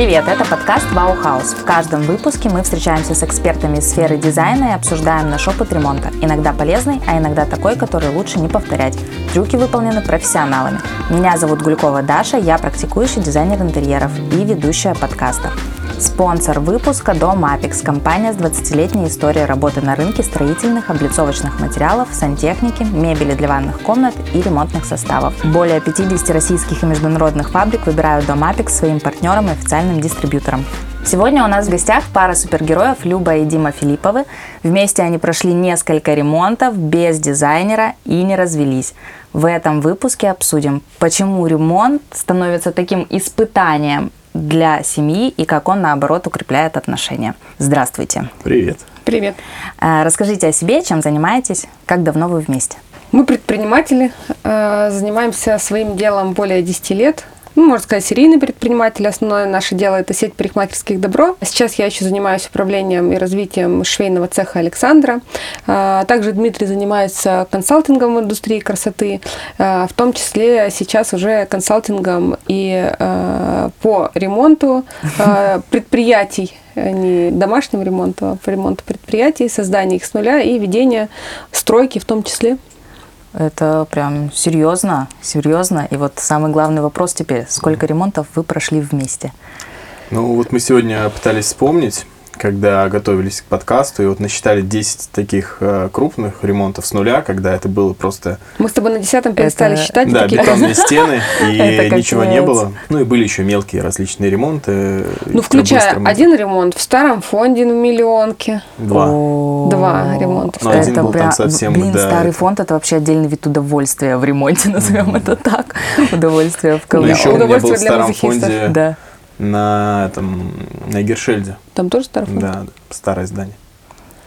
Привет, это подкаст Баухаус. В каждом выпуске мы встречаемся с экспертами из сферы дизайна и обсуждаем наш опыт ремонта. Иногда полезный, а иногда такой, который лучше не повторять. Трюки выполнены профессионалами. Меня зовут Гулькова Даша, я практикующий дизайнер интерьеров и ведущая подкаста. Спонсор выпуска Дом Апекс, компания с 20-летней историей работы на рынке строительных, облицовочных материалов, сантехники, мебели для ванных комнат и ремонтных составов. Более 50 российских и международных фабрик выбирают Дом Апекс своим партнером и официальным дистрибьютором. Сегодня у нас в гостях пара супергероев Люба и Дима Филипповы. Вместе они прошли несколько ремонтов без дизайнера и не развелись. В этом выпуске обсудим, почему ремонт становится таким испытанием для семьи и как он, наоборот, укрепляет отношения. Здравствуйте. Привет. Привет. А, расскажите о себе, чем занимаетесь, как давно вы вместе? Мы предприниматели, э, занимаемся своим делом более 10 лет ну, можно сказать, серийный предприниматель. Основное наше дело – это сеть парикмахерских добро. Сейчас я еще занимаюсь управлением и развитием швейного цеха Александра. А, также Дмитрий занимается консалтингом в индустрии красоты, а, в том числе сейчас уже консалтингом и а, по ремонту предприятий не домашнему ремонту, а по ремонту предприятий, созданию их с нуля и ведение стройки в том числе. Это прям серьезно, серьезно. И вот самый главный вопрос теперь, сколько ремонтов вы прошли вместе? Ну вот мы сегодня пытались вспомнить, когда готовились к подкасту, и вот насчитали 10 таких э, крупных ремонтов с нуля, когда это было просто... Мы с тобой на десятом перестали это... считать. Да, такие бетонные стены, и ничего не было. Ну и были еще мелкие различные ремонты. Ну, включая один ремонт в старом фонде на миллионке. Два. Два ремонта. Ну, один был там совсем... Блин, старый фонд – это вообще отдельный вид удовольствия в ремонте, назовем это так. Удовольствие в кавычках. Ну, еще у меня был в старом фонде... На этом на Гершельде. Там тоже старый фонд? Да, старое здание.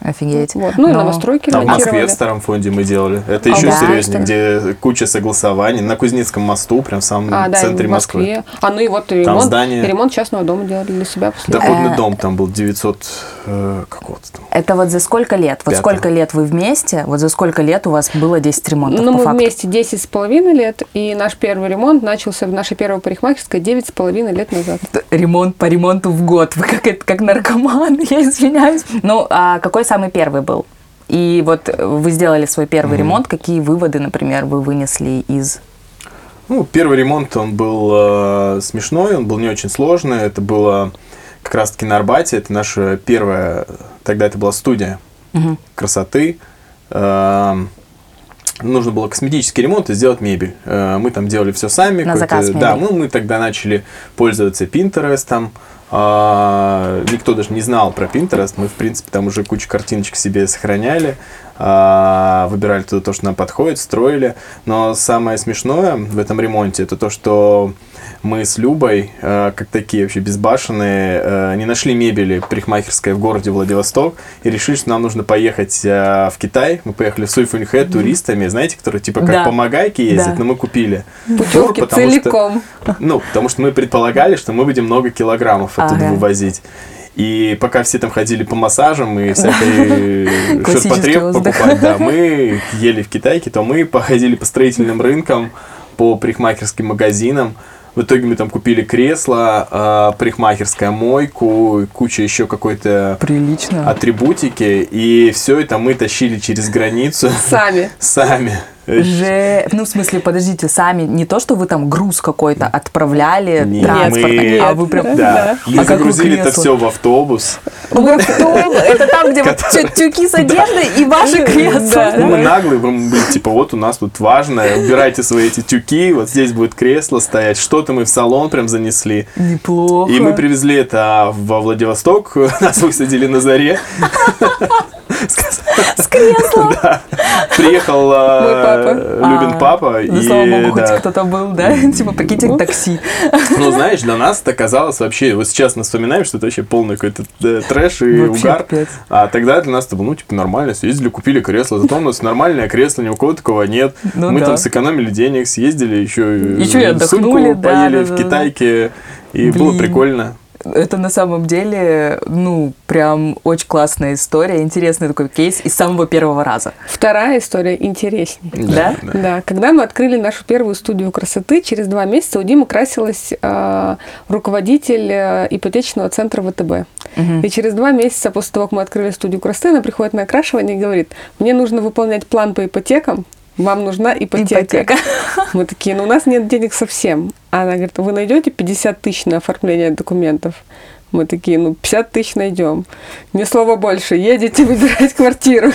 Офигеть. Вот. Ну, Но... и новостройки Там в Москве в старом фонде мы делали. Это а, еще да, серьезнее, где куча согласований. На Кузнецком мосту, прям в самом а, центре да, Москвы. А, ну и вот ремонт, там здание... ремонт частного дома делали для себя. После. Доходный э... дом там был 900 э, какого-то там. Это вот за сколько лет? Вот Пятый. сколько лет вы вместе? Вот за сколько лет у вас было 10 ремонтов, Ну, мы факту? вместе 10 с половиной лет, и наш первый ремонт начался в нашей первой парикмахерской 9 с половиной лет назад. Ремонт по ремонту в год. Вы как, как наркоман, я извиняюсь. Ну, а какой самый первый был? И вот вы сделали свой первый mm-hmm. ремонт. Какие выводы, например, вы вынесли из ну, первый ремонт, он был э, смешной, он был не очень сложный. Это было как раз-таки на Арбате. Это наша первая, тогда это была студия угу. красоты. Э, нужно было косметический ремонт и сделать мебель. Э, мы там делали все сами. На заказ мебель. Да, ну, мы тогда начали пользоваться Pinterest. Там, а, никто даже не знал про Pinterest. Мы, в принципе, там уже кучу картиночек себе сохраняли, а, выбирали туда то, что нам подходит, строили. Но самое смешное в этом ремонте это то, что мы с Любой, э, как такие вообще безбашенные, э, не нашли мебели парикмахерской в городе Владивосток и решили, что нам нужно поехать э, в Китай. Мы поехали в Суйфуньхэ туристами, знаете, которые типа как да. помогайки ездят, да. но мы купили путевки тур, целиком. Что, ну, потому что мы предполагали, что мы будем много килограммов оттуда ага. вывозить. И пока все там ходили по массажам и всякой ширпотреб покупать, да, мы ели в Китайке, то мы походили по строительным рынкам, по парикмахерским магазинам, в итоге мы там купили кресло, э, парикмахерская мойку, куча еще какой-то Прилично. атрибутики. И все это мы тащили через границу. Сами. Сами. Же, ну, в смысле, подождите, сами, не то, что вы там груз какой-то отправляли, Нет, мы... а вы прям... Да, мы а загрузили это все в автобус. В автобус? Это там, где вот тюки с одеждой и ваши кресла. Мы наглые, мы были, типа, вот у нас тут важное, убирайте свои эти тюки, вот здесь будет кресло стоять, что-то мы в салон прям занесли. Неплохо. И мы привезли это во Владивосток, нас высадили на заре. С креслом. Да. Приехал а, Любин а, папа. Ну, слава богу, хоть кто-то был, да? Типа, прикиньте, ну. такси. Ну, знаешь, для нас это казалось вообще... Вот сейчас мы вспоминаем, что это вообще полный какой-то трэш и угар. А тогда для нас это было, ну, типа, нормально. Съездили, купили кресло. Зато у нас нормальное кресло, ни у кого такого нет. Ну мы там сэкономили денег, съездили еще... Еще и отдохнули, поели в Китайке. И было прикольно. Это на самом деле, ну, прям очень классная история, интересный такой кейс из самого первого раза. Вторая история интереснее. Да? Да. Когда мы открыли нашу первую студию красоты, через два месяца у Димы красилась э, руководитель ипотечного центра ВТБ. И через два месяца после того, как мы открыли студию красоты, она приходит на окрашивание и говорит, мне нужно выполнять план по ипотекам, вам нужна ипотека. Ипотека. Мы такие, ну у нас нет денег совсем. Она говорит, вы найдете 50 тысяч на оформление документов? Мы такие, ну 50 тысяч найдем. Ни слова больше, едете выбирать квартиру.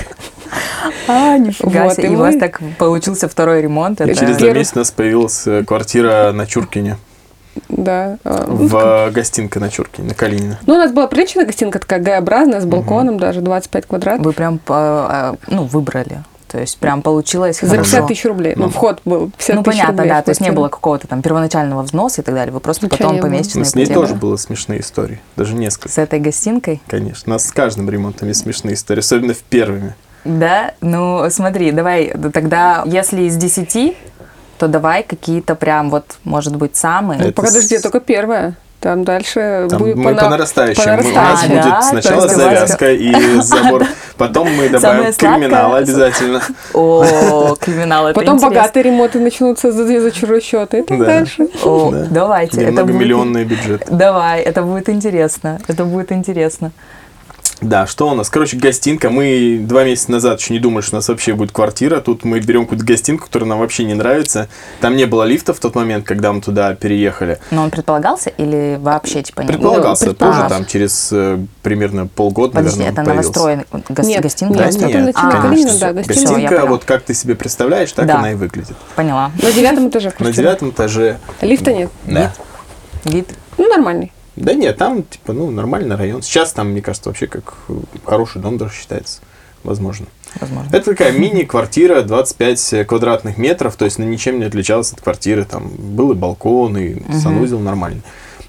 А, нифига Вот, себе. и И у вас так получился второй ремонт. Это... Через два месяца у нас появилась э, квартира на Чуркине. Да. а, ну, В гостинка на Чуркине, на Калинина. Ну, у нас была приличная гостинка, такая Г-образная, с балконом даже, 25 квадратов. Вы прям, по- а, ну, выбрали. То есть прям получилось За хорошо. 50 тысяч рублей. Ну, Ну. вход был 50 Ну, понятно, рублей да. То есть не было какого-то там первоначального взноса и так далее. Вы просто Ничего потом помесячно С ней тоже было смешные истории. Даже несколько, С этой гостинкой? конечно. У нас с каждым ремонтом есть смешные истории, особенно в первыми. Да, ну смотри, давай да тогда, если из 10, то давай какие-то прям вот, может быть, самые. Ну, Это подожди, с- только первая. Там дальше Там будет мы по, нарастающей. по Мы- у нас нарастающей. А, будет да? сначала есть завязка и забор. Потом мы добавим криминал обязательно. О, криминал, это Потом богатые ремонты начнутся за, чужой счет, и так Да. дальше. О, давайте. Это многомиллионный бюджет. Давай, это будет интересно. Это будет интересно. Да, что у нас? Короче, гостинка. Мы два месяца назад еще не думали, что у нас вообще будет квартира. Тут мы берем какую-то гостинку, которая нам вообще не нравится. Там не было лифта в тот момент, когда мы туда переехали. Но он предполагался или вообще типа не Предполагался, Ну, тоже там через э, примерно полгода, Подожди, наверное, это появился. новостроенная гос- Нет, гостинка? нет, Да нет, на А, Калинина, всё. да, гостинка. Гостинка, вот как ты себе представляешь, так Да. она и выглядит. Поняла. На девятом этаже На девятом этаже. Лифта нет. Да. Вид. Ну, нормальный. Да нет, там, типа, ну, нормальный район. Сейчас там, мне кажется, вообще как э, хороший дом даже считается. Возможно. Возможно. Это такая мини-квартира, 25 квадратных метров, то есть она ничем не отличалась от квартиры. Там был и балкон, и санузел нормальный.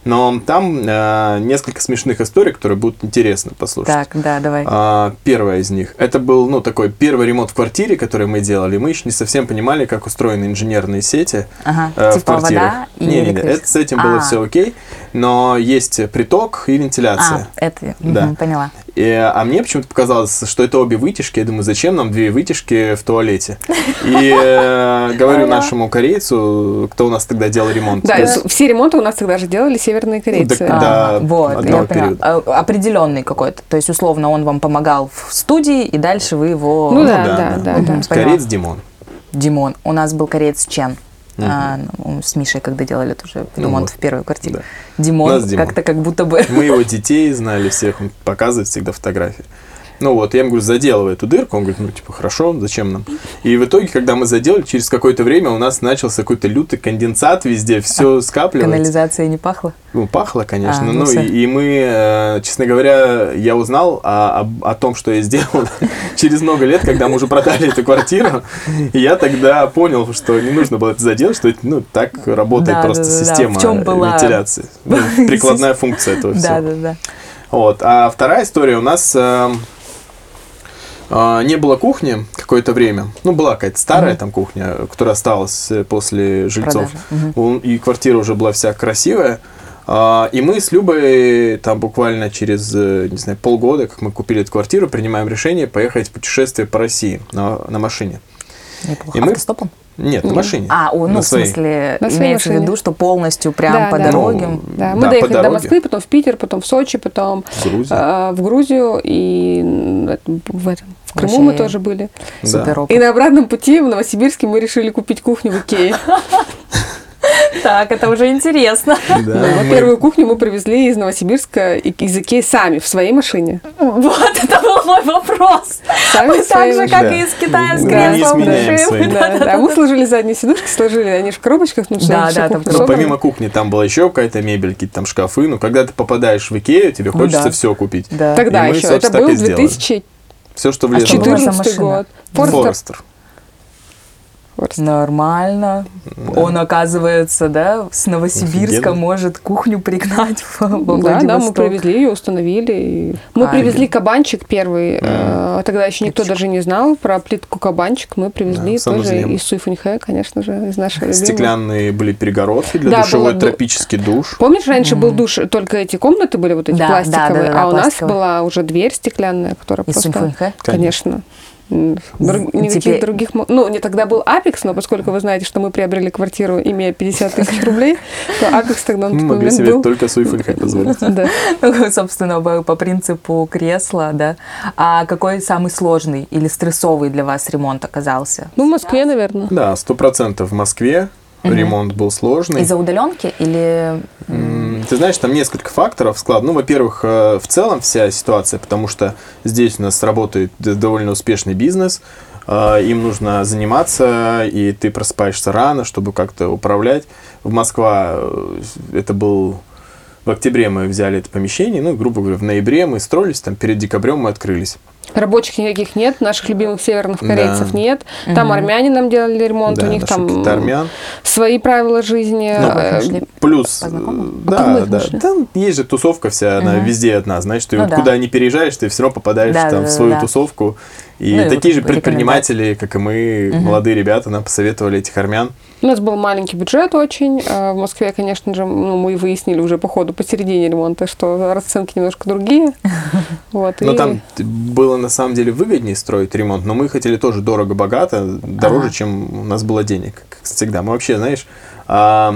Но там э, несколько смешных историй, которые будут интересны послушать. Так, да, давай. А, первая из них. Это был, ну, такой первый ремонт в квартире, который мы делали. Мы еще не совсем понимали, как устроены инженерные сети Ага, э, в типа квартирах. вода и не, не, это, с этим было А. все окей, но есть приток и вентиляция. А, это, Да. мгм, поняла. И, а мне почему-то показалось, что это обе вытяжки. Я думаю, зачем нам две вытяжки в туалете? И э, говорю нашему корейцу, кто у нас тогда делал ремонт. Да, все ремонты у нас тогда же делали северные корейцы. так, А, да, вот, я поняла. А, Определенный какой-то. То есть, условно, он вам помогал в студии, и дальше вы его... Ну Ну да, да, да, Мгм. да. Поняла. Кореец Димон. Димон. У нас был кореец Чен. Мгм. А, ну, с Мишей, когда делали тоже Ну ремонт вот. в первой квартире. Да. Димон, Димон. как-то как будто бы... Мы его детей знали всех, он показывает всегда фотографии. Ну вот, я ему говорю, заделывай эту дырку. Он говорит, ну, типа, хорошо, зачем нам? И в итоге, когда мы заделали, через какое-то время у нас начался какой-то лютый конденсат везде, все скапливается. Канализация не пахла? Ну, пахло, конечно. А, ну ну, и, и мы, э, честно говоря, я узнал о, об- о том, что я сделал через много лет, когда мы уже продали эту квартиру. И я тогда понял, что не нужно было это заделать, что это, ну, так работает Да, просто да, да, да. система В чём была- вентиляции. Ну, прикладная функция этого Да, всего. да, да. Вот. А вторая история у нас э, э, не было кухни какое-то время. Ну, была какая-то старая там кухня, которая осталась э, после жильцов. Он- И квартира уже была вся красивая. А, И мы с Любой там буквально через, э, не знаю, полгода, как мы купили эту квартиру, принимаем решение поехать в путешествие по России на, на машине. Неплохо. И мы- Автостопом? Нет, на машине. А, о, ну, На в своей. смысле, На своей имеется в виду, что полностью прям Да, по да. дороге. Ну, Да, мы Да, доехали до. Москвы, потом в Питер, потом в Сочи, потом В Грузии. э, в Грузию и в, этом, в Крыму мы Вообще тоже были. Да. Супер. И на обратном пути в Новосибирске мы решили купить кухню в Икее. Так, это уже интересно. Да, Ну, мы- Первую кухню мы привезли из Новосибирска, из Икеи сами, в своей машине. Вот, это был мой вопрос. Сами Мы так же, как и из Китая с креслом. Да, да, мы сложили задние сидушки, сложили, они же в коробочках, ну, Да, да, там Ну, помимо кухни там была еще какая-то мебель, какие-то там шкафы. Но когда ты попадаешь в Икею, тебе Ну хочется да. все купить. Да. Тогда И мы, еще, это был так и сделали. 2014 Все, что А влезло. за 14 машина? год. Форестер. Форестер. Хорст. Нормально. Он, оказывается, да, с Новосибирска Офигенно. может кухню пригнать в во Да, да, мы привезли ее, установили. и- Мы А, привезли кабанчик первый. э, Тогда еще никто даже не знал про плитку кабанчик. Мы привезли Да, тоже из Суйфуньхэ, конечно же, из нашего любимого. Стеклянные были перегородки для Да, душевой, было тропический душ. Помнишь, раньше был душ, только эти комнаты были вот эти Да, да, пластиковые, да, да, а у нас была уже дверь стеклянная, которая Из просто... Суньфуньхэ? Конечно. Друг- Никаких Теперь- других... Ну, не тогда был Апекс, но поскольку вы знаете, что мы приобрели квартиру, имея 50 тысяч рублей, то Апекс тогда на тот могли себе был. только Суйфуньхэ позволить. Да. Ну, собственно, по, по принципу кресла, да. А какой самый сложный или стрессовый для вас ремонт оказался? Ну, в Москве, наверное. Да, сто процентов в Москве ремонт был сложный. Из-за удаленки или... Ты знаешь, там несколько факторов склад. Ну, во-первых, э, в целом вся ситуация, потому что здесь у нас работает довольно успешный бизнес, э, им нужно заниматься, и ты просыпаешься рано, чтобы как-то управлять. В Москва э, это был в октябре мы взяли это помещение, ну, грубо говоря, в ноябре мы строились, там перед декабрем мы открылись. Рабочих никаких нет, наших любимых северных корейцев Да. нет. Там армяне нам делали ремонт, Да, у них там армян. свои правила жизни. Ну, Э. Плюс, э, да, да, там есть же тусовка вся, она Мгм. везде одна, знаешь, ты Ну вот да. куда не переезжаешь, ты все равно попадаешь Да, там да, в свою да. тусовку. И Ну и такие вот же предприниматели, как и мы, Мгм. молодые ребята, нам посоветовали этих армян. У нас был маленький бюджет очень. А В Москве, конечно же, ну, мы выяснили уже по ходу посередине ремонта, что расценки немножко другие. Вот, Но и- там было на самом деле выгоднее строить ремонт, но мы хотели тоже дорого-богато, дороже, Ага. чем у нас было денег, как всегда. Мы вообще, знаешь, а,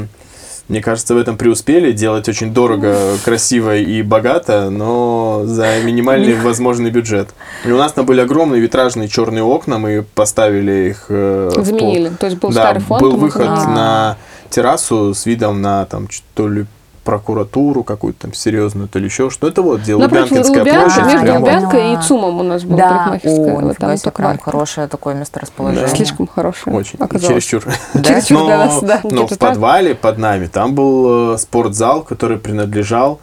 мне кажется, в этом преуспели, делать очень дорого, красиво и богато, но за минимальный возможный бюджет. И у нас там были огромные витражные черные окна, мы поставили их э, заменили. То есть был да, старый фонд. был выход на террасу с видом на там что ли прокуратуру какую-то там серьезную, то ли еще что. Это вот где Напротив Лубянкинская Лубянки, площадь. между. Лубянкой и. ЦУМом у нас была Да, парикмахерская. о, вот там себе, прям хорошее такое месторасположение. Слишком хорошая. Очень, оказалось. чересчур. Да? Чересчур Но, для нас, да. но в подвале под нами там был э, спортзал, который принадлежал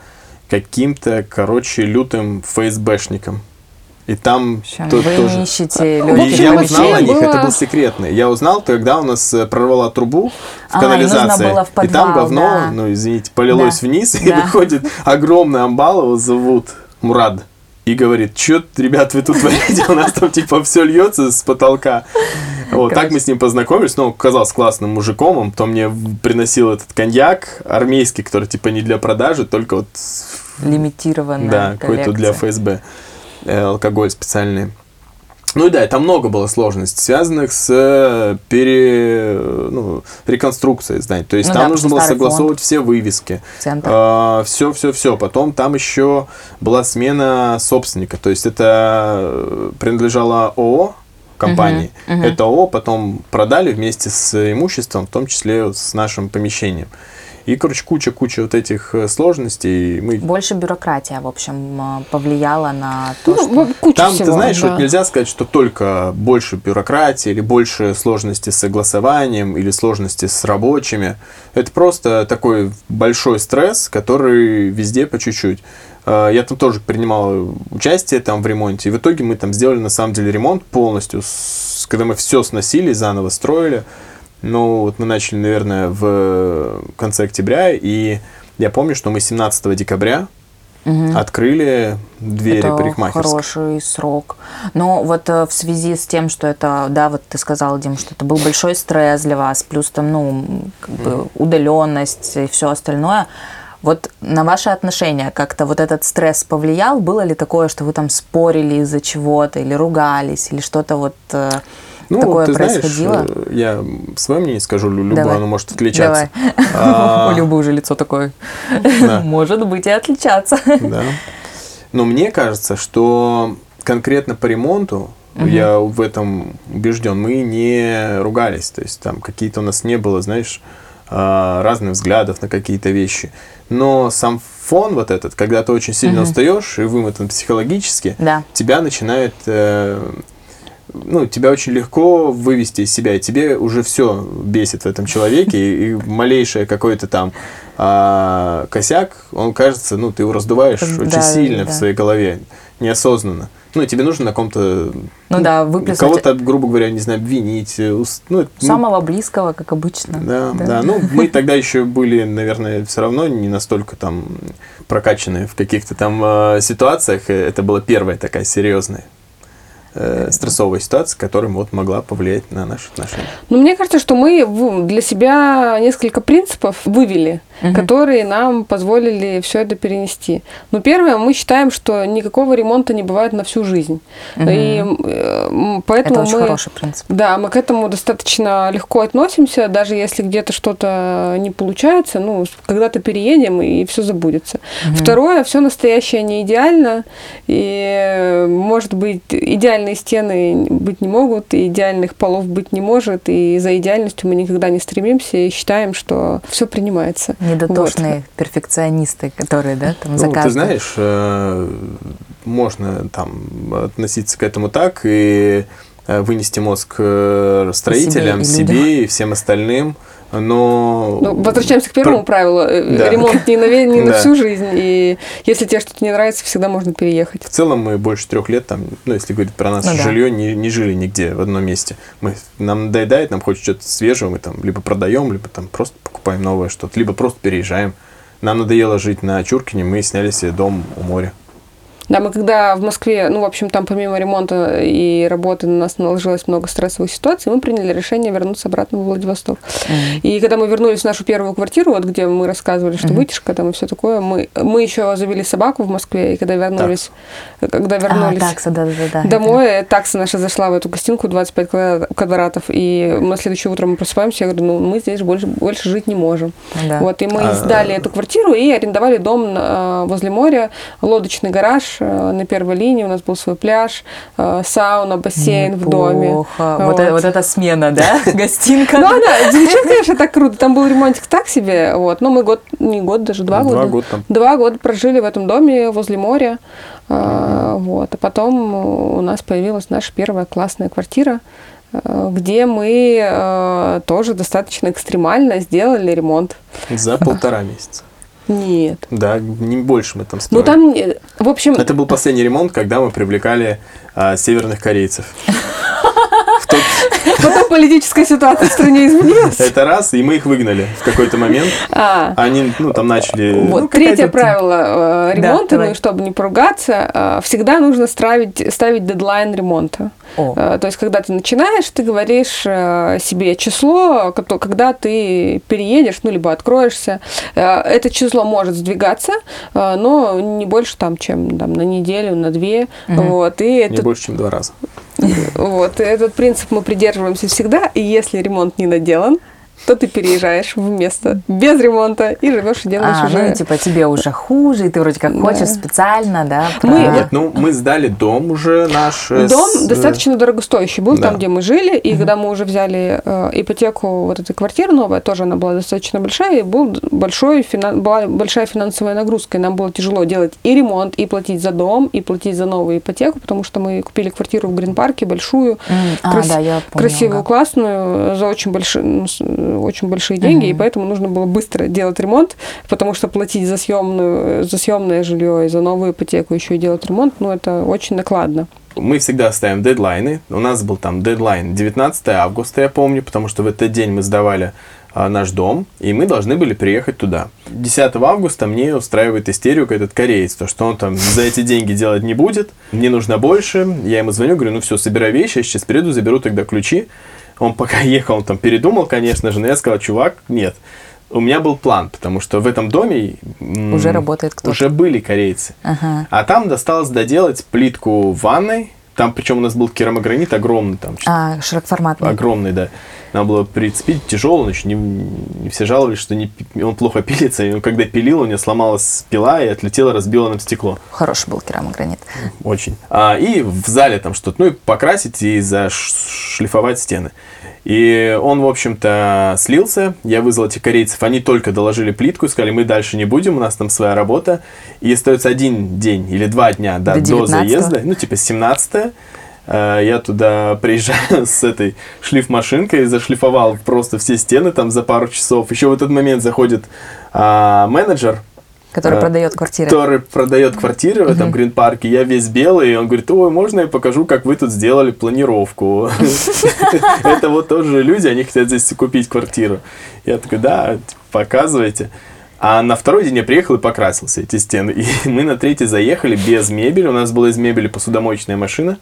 каким-то, короче, лютым ФСБшникам. И там то- вы тоже... не ищете И В легких я узнал о них, было- это был секретный. Я узнал, когда у нас э, прорвала трубу в А, и канализации. нужно было в и там подвал, говно, да. ну извините, полилось Да. вниз, и Да. выходит огромный амбал, его зовут Мурад. И говорит, что, ребят, вы тут творите? У нас там типа все льется с потолка. Вот, так мы с ним познакомились, но он оказался классным мужиком, он потом мне приносил этот коньяк армейский, который типа не для продажи, только вот лимитированная да, какой-то для. ФСБ. Э, алкоголь специальный. Ну и да, там много было сложностей, связанных с э, пере, ну, реконструкцией зданий. То есть Ну там да, нужно было согласовывать все вывески. Центр. все, все, все. Потом там еще была смена собственника. То есть это э, принадлежало ООО компании. Мгм, мгм. Это ООО потом продали вместе с имуществом, в том числе с нашим помещением. И, короче, куча-куча вот этих э, сложностей. Мы Больше бюрократия, в общем, э, повлияла на то, Ну, что... куча Там, всего, ты знаешь, да. вот нельзя сказать, что только больше бюрократии или больше сложности с согласованием или сложности с рабочими. Это просто такой большой стресс, который везде по чуть-чуть. Э, Я там тоже принимал участие там в ремонте. И в итоге мы там сделали на самом деле ремонт полностью, с- когда мы все сносили, заново строили. Ну, вот мы начали, наверное, в конце октября, и я помню, что мы 17 декабря Мгм. открыли двери это парикмахерской. хороший срок. Но вот э, в связи с тем, что это, да, вот ты сказал, Дим, что это был большой стресс для вас, плюс там, ну, как бы удаленность и все остальное. Вот на ваши отношения как-то вот этот стресс повлиял? Было ли такое, что вы там спорили из-за чего-то или ругались, или что-то вот э, Ну, такое ты происходило? знаешь, э, я свое мнение скажу, лю- любое Давай. оно может отличаться. Давай. А, У Любы уже лицо такое. Может быть и отличаться. Да. Но мне кажется, что конкретно по ремонту, я в этом убежден, мы не ругались. То есть там какие-то у нас не было, знаешь, а, разных взглядов на какие-то вещи. Но сам фон вот этот, когда ты очень сильно устаешь и вымотан психологически, Да. тебя начинает э, ну, тебя очень легко вывести из себя, и тебе уже все бесит в этом человеке, и, и малейшее какой-то там а, косяк, он кажется, ну, ты его раздуваешь Да, очень сильно да. в своей голове, неосознанно. Ну, и тебе нужно на ком-то... Ну да, выплеснуть Кого-то, грубо говоря, не знаю, обвинить. э, Ну, ну, самого близкого, как обычно. Да, да, Ну, мы тогда еще были, наверное, все равно не настолько там прокачанные в каких-то там э, ситуациях. Это была первая такая серьезная э, стрессовая ситуация, которая вот могла повлиять на наши отношения. Но мне кажется, что мы для себя несколько принципов вывели, Мгм. которые нам позволили все это перенести. Ну, первое, мы считаем, что никакого ремонта не бывает на всю жизнь. Мгм. И э, поэтому Это очень мы... хороший принцип. Да, мы к этому достаточно легко относимся, даже если где-то что-то не получается, ну, когда-то переедем и все забудется. Второе, все настоящее не идеально, и, э, может быть, идеальные стены быть не могут, и идеальных полов быть не может, и за идеальностью мы никогда не стремимся и считаем, что все принимается. Недотошные перфекционисты, которые, да, там Ну, за ты каждым. знаешь, э, можно там относиться к этому так и э, вынести мозг э, строителям, Себе и себе и всем остальным, но... Ну, возвращаемся к первому Пр- правилу. э, Да. Ремонт не на, не на Да. всю жизнь, и если тебе что-то не нравится, всегда можно переехать. В целом мы больше трех лет там, ну, если говорить про наше Ну да. жилье, не, не жили нигде в одном месте. Мы, нам надоедает, нам хочется что-то свежего, мы там либо продаем, либо там просто покупаем новое что-то, либо просто переезжаем. Нам надоело жить на Чуркине, мы сняли себе дом у моря. Да, мы когда в Москве, ну, в общем, там помимо ремонта и работы на нас наложилось много стрессовых ситуаций, мы приняли решение вернуться обратно в Владивосток. Мгм. И когда мы вернулись в нашу первую квартиру, вот где мы рассказывали, что вытяжка там и все такое, мы, мы еще завели собаку в Москве, и когда вернулись, когда А, вернулись такса, да, да, да. домой, такса наша зашла в эту гостинку 25 квадра- квадратов, и мы на следующее утро мы просыпаемся, я говорю, ну, мы здесь больше, больше жить не можем. Да. Вот, и мы А- сдали эту квартиру и арендовали дом на- возле моря, лодочный гараж э, на первой линии, у нас был свой пляж, э, сауна, бассейн в доме. Неплохо. Вот, Вот. э- вот эта смена, да? Гостинка. Ну, она звучит, конечно, так круто. Там был ремонтик так себе, вот. Но мы год, не год, даже два, Два года. года там. Два года прожили в этом доме возле моря. А, Вот. А потом у нас появилась наша первая классная квартира, э, где мы э, тоже достаточно экстремально сделали ремонт. За полтора месяца. Нет. Да, не больше мы там Ну строили. там, э, в общем, Это был последний ремонт, когда мы привлекали а, северных корейцев. Потом политическая ситуация в стране изменилась. Это раз, и мы их выгнали в какой-то момент. А, Они, ну, там начали... Вот ну, третье правило э, Да, ремонта, ну и чтобы не поругаться, э, всегда нужно ставить, ставить дедлайн ремонта. О. Э, То есть, когда ты начинаешь, ты говоришь э, себе число, когда ты переедешь, ну, либо откроешься. Э, Это число может сдвигаться, э, но не больше там, чем там, на неделю, на две. Вот, и Не это, больше, чем два раза. Вот, этот принцип мы придерживаемся всегда. И если ремонт не наделан, то ты переезжаешь в место без ремонта и живешь и делаешь А, уже. ну, типа, тебе уже хуже, и ты вроде как Да. хочешь специально, да? Мы- про- Нет, ну, мы сдали дом уже наш. э, Дом с- достаточно дорогостоящий был, да. там, где мы жили, и когда мы уже взяли э, ипотеку вот этой квартиры новая, тоже она была достаточно большая, и был большой, финан- была большая финансовая нагрузка, и нам было тяжело делать и ремонт, и платить за дом, и платить за новую ипотеку, потому что мы купили квартиру в Грин-парке, большую, А, крас- да, я помню. красивую, ага. классную, за очень большие, ну, очень большие деньги, и поэтому нужно было быстро делать ремонт, потому что платить за съемную, за съемное жилье и за новую ипотеку еще и делать ремонт, ну, это очень накладно. Мы всегда ставим дедлайны. У нас был там дедлайн 19 августа, я помню, потому что в этот день мы сдавали а, наш дом, и мы должны были приехать туда. 10 августа мне устраивает истерику этот кореец, то, что он там за эти деньги делать не будет, мне нужно больше. Я ему звоню, говорю, ну все, собирай вещи, я сейчас приеду, заберу тогда ключи. Он пока ехал, он там передумал, конечно же, но я сказал, чувак, нет. У меня был план, потому что в этом доме Уже работает кто-то. Уже были корейцы. Ага. А там досталось доделать плитку ванной. Там, причем у нас был керамогранит огромный, там А, широкоформатный. огромный, да. Надо было прицепить, тяжелый, значит, не, не все жаловались, что не, он плохо пилится. И он, когда пилил, у него сломалась пила и отлетела, разбила нам стекло. Хороший был керамогранит. Очень. А, и в зале там что-то, ну и покрасить и зашлифовать стены. И он, в общем-то, слился. Я вызвал этих корейцев. Они только доложили плитку и сказали, мы дальше не будем, у нас там своя работа. И остается один день или два дня да, До до, 19-го. заезда, ну типа 17 я туда приезжаю с этой шлифмашинкой, зашлифовал просто все стены там за пару часов. Еще в этот момент заходит а, менеджер Который а, продает квартиры. Который продает квартиры в этом Грин-парке. Я весь белый, и он говорит, ой, можно я покажу, как вы тут сделали планировку? Это вот тоже люди, они хотят здесь купить квартиру. Я такой, да, показывайте. А на второй день я приехал и покрасился эти стены. И мы на третий заехали без мебели. У нас была из мебели посудомоечная машина.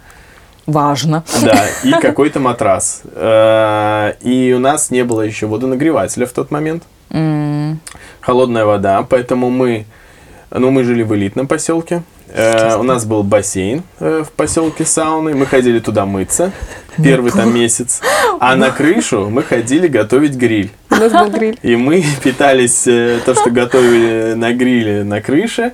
Важно. Да, и какой-то матрас. Э, и у нас не было еще водонагревателя в тот момент. Холодная вода, поэтому мы, ну, мы жили в элитном поселке. Э, у нас был бассейн э, в поселке сауны. Мы ходили туда мыться первый там месяц. А на крышу мы ходили готовить гриль. У нас был гриль. И мы питались то, что готовили на гриле на крыше.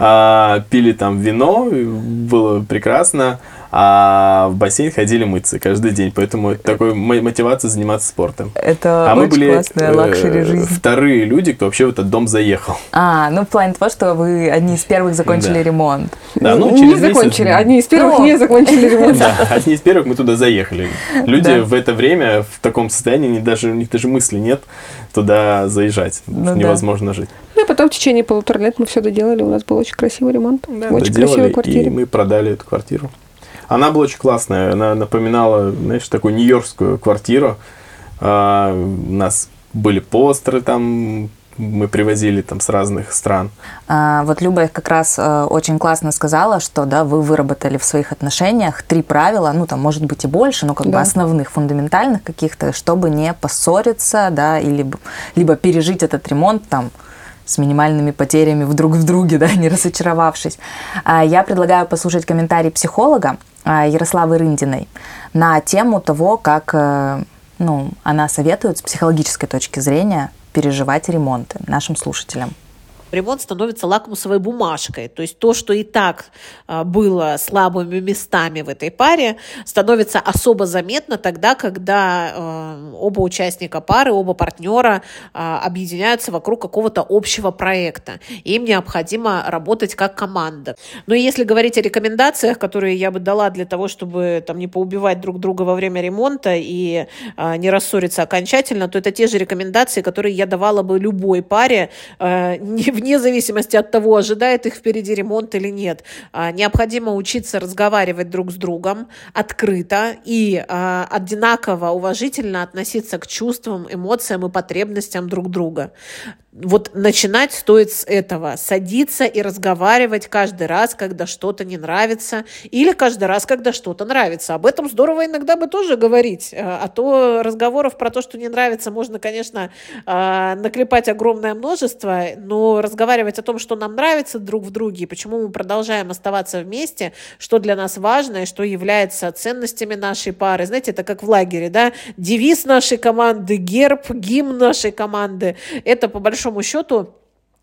А, пили там вино, было прекрасно а в бассейн ходили мыться каждый день, поэтому это такой мотивация заниматься спортом. Это а очень мы были классная luxury э, жизнь. вторые люди, кто вообще в этот дом заехал. А, ну в плане того, что вы одни из первых закончили да. ремонт. Да, ну, через не месяц... закончили, одни из первых ну, не закончили ремонт. Да, одни из первых мы туда заехали. Люди в это время в таком состоянии, даже, у них даже мысли нет туда заезжать. Ну невозможно жить. Ну и потом в течение полутора лет мы все доделали, у нас был очень красивый ремонт. Да, очень красивая квартира. И мы продали эту квартиру. Она была очень классная. Она напоминала, знаешь, такую нью-йоркскую квартиру. А, у нас были постеры там, мы привозили там с разных стран. А, вот Люба как раз а, очень классно сказала, что да, вы выработали в своих отношениях три правила, ну там может быть и больше, но как да. бы основных, фундаментальных каких-то, чтобы не поссориться, да, или либо пережить этот ремонт там с минимальными потерями в друг в друге, да, не разочаровавшись. А, я предлагаю послушать комментарий психолога Ярославы Рындиной на тему того, как э, ну, она советует с психологической точки зрения переживать ремонты нашим слушателям ремонт становится лакмусовой бумажкой. То есть то, что и так а, было слабыми местами в этой паре, становится особо заметно тогда, когда а, оба участника пары, оба партнера а, объединяются вокруг какого-то общего проекта. Им необходимо работать как команда. Но если говорить о рекомендациях, которые я бы дала для того, чтобы там, не поубивать друг друга во время ремонта и не рассориться окончательно, то это те же рекомендации, которые я давала бы любой паре, не в вне зависимости от того, ожидает их впереди ремонт или нет. А, необходимо учиться разговаривать друг с другом открыто и а, одинаково уважительно относиться к чувствам, эмоциям и потребностям друг друга вот начинать стоит с этого. Садиться и разговаривать каждый раз, когда что-то не нравится, или каждый раз, когда что-то нравится. Об этом здорово иногда бы тоже говорить. Э, а то разговоров про то, что не нравится, можно, конечно, э, наклепать огромное множество, но разговаривать о том, что нам нравится друг в друге, почему мы продолжаем оставаться вместе, что для нас важно и что является ценностями нашей пары. Знаете, это как в лагере, да? Девиз нашей команды, герб, гимн нашей команды. Это по большому большому счету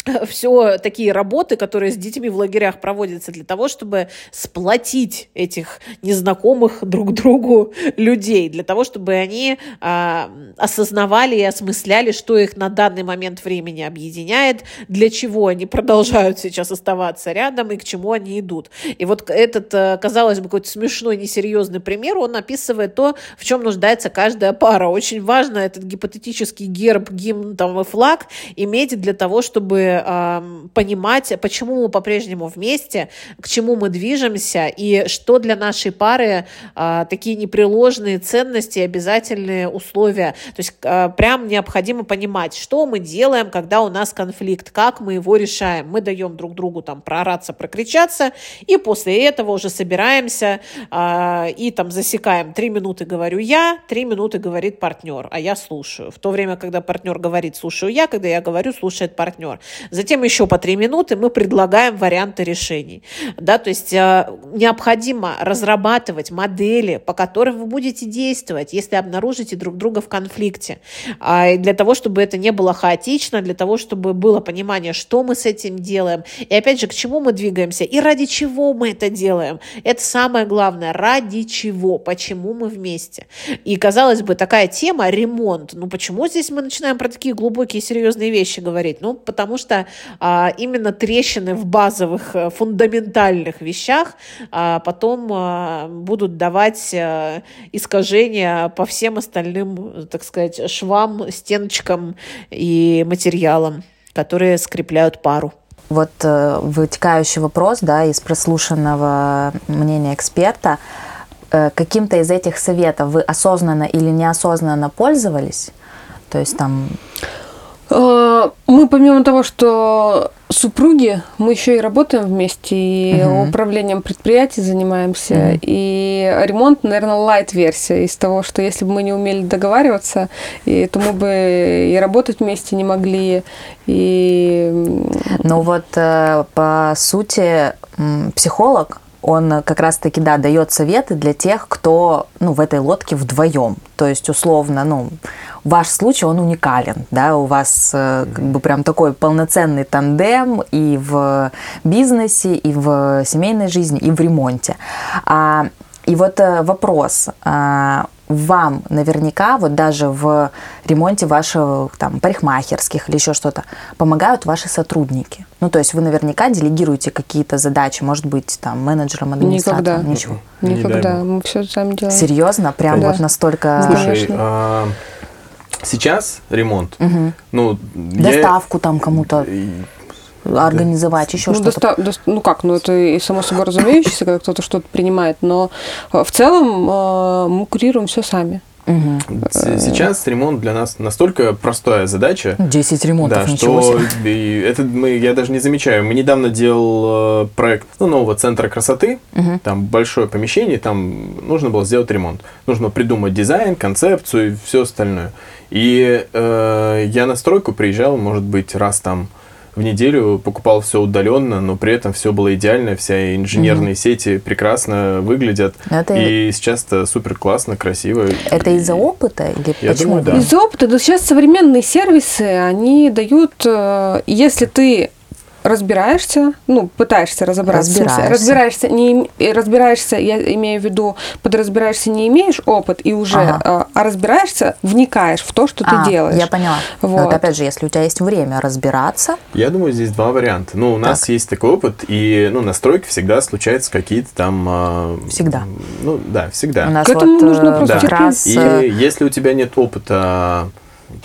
все такие работы, которые с детьми в лагерях проводятся для того, чтобы сплотить этих незнакомых друг другу людей, для того, чтобы они а, осознавали и осмысляли, что их на данный момент времени объединяет, для чего они продолжают сейчас оставаться рядом и к чему они идут. И вот этот, э, казалось бы, какой-то смешной, несерьезный пример, он описывает то, в чем нуждается каждая пара. Очень важно этот гипотетический герб, гимн там, и флаг иметь для того, чтобы понимать, почему мы по-прежнему вместе, к чему мы движемся и что для нашей пары э, такие непреложные ценности, обязательные условия. То есть э, прям необходимо понимать, что мы делаем, когда у нас конфликт, как мы его решаем. Мы даем друг другу там проораться, прокричаться, и после этого уже собираемся э, и там засекаем. Три минуты говорю я, три минуты говорит партнер, а я слушаю. В то время, когда партнер говорит, слушаю я, когда я говорю, слушает партнер. Затем еще по три минуты мы предлагаем варианты решений. Да, то есть э, необходимо разрабатывать модели, по которым вы будете действовать, если обнаружите друг друга в конфликте. А, для того, чтобы это не было хаотично, для того, чтобы было понимание, что мы с этим делаем. И опять же, к чему мы двигаемся и ради чего мы это делаем. Это самое главное. Ради чего, почему мы вместе. И, казалось бы, такая тема ремонт. Ну, почему здесь мы начинаем про такие глубокие серьезные вещи говорить? Ну, потому что а, именно трещины в базовых э, фундаментальных вещах а, потом а, будут давать а, искажения по всем остальным, так сказать, швам, стеночкам и материалам, которые скрепляют пару. вот э, вытекающий вопрос, да, из прослушанного мнения эксперта, э, каким-то из этих советов вы осознанно или неосознанно пользовались? То есть там Мы помимо того, что супруги, мы еще и работаем вместе, и Мгм. управлением предприятий занимаемся, Мгм. и ремонт, наверное, лайт-версия из того, что если бы мы не умели договариваться, и, то мы бы и работать вместе не могли, и Ну вот, э, по сути, психолог, он как раз-таки, да, дает советы для тех, кто, ну, в этой лодке вдвоем. То есть, условно, ну, ваш случай, он уникален, да, у вас э, как бы прям такой полноценный тандем и в бизнесе, и в семейной жизни, и в ремонте. А, и вот э, вопрос, а, вам наверняка вот даже в ремонте ваших там парикмахерских или еще что-то помогают ваши сотрудники. Ну, то есть вы наверняка делегируете какие-то задачи, может быть, там менеджером, администратором, Никогда. ничего. Никогда. Мы все сами делаем. Серьезно, прям Да. вот настолько Слушай, а, сейчас ремонт, Мгм. ну, я- доставку там кому-то организовать, еще Ну, что-то. доста- дос- ну как, ну это и само собой разумеющееся, когда кто-то что-то принимает, но э, в целом э, мы курируем все сами. С- сейчас ремонт для нас настолько простая задача, 10 ремонтов, да, ничего что себе. это мы, я даже не замечаю. Мы недавно делал э, проект ну, нового центра красоты. Мгм. Там большое помещение, там нужно было сделать ремонт. Нужно придумать дизайн, концепцию и все остальное. И э, я на стройку приезжал, может быть, раз там в неделю, покупал все удаленно, но при этом все было идеально, вся инженерные сети прекрасно выглядят. Это- И сейчас это супер классно, красиво. Это из-за опыта или Я почему? думаю, да. Из опыта, да сейчас современные сервисы, они дают, э, если ты разбираешься, ну, пытаешься разобраться, Разбираешься. разбираешься, не, разбираешься, я имею в виду, под разбираешься не имеешь опыт и уже, Ага. э, а разбираешься, вникаешь в то, что А, ты делаешь. Я поняла. Вот. Вот опять же, если у тебя есть время разбираться, Я думаю, здесь два варианта. Ну, у нас Так. есть такой опыт, и ну, на стройке всегда случаются какие-то там... а, Всегда. Ну, да, всегда. у нас К этому вот, нужно э, просто терпеть. раз, И если у тебя нет опыта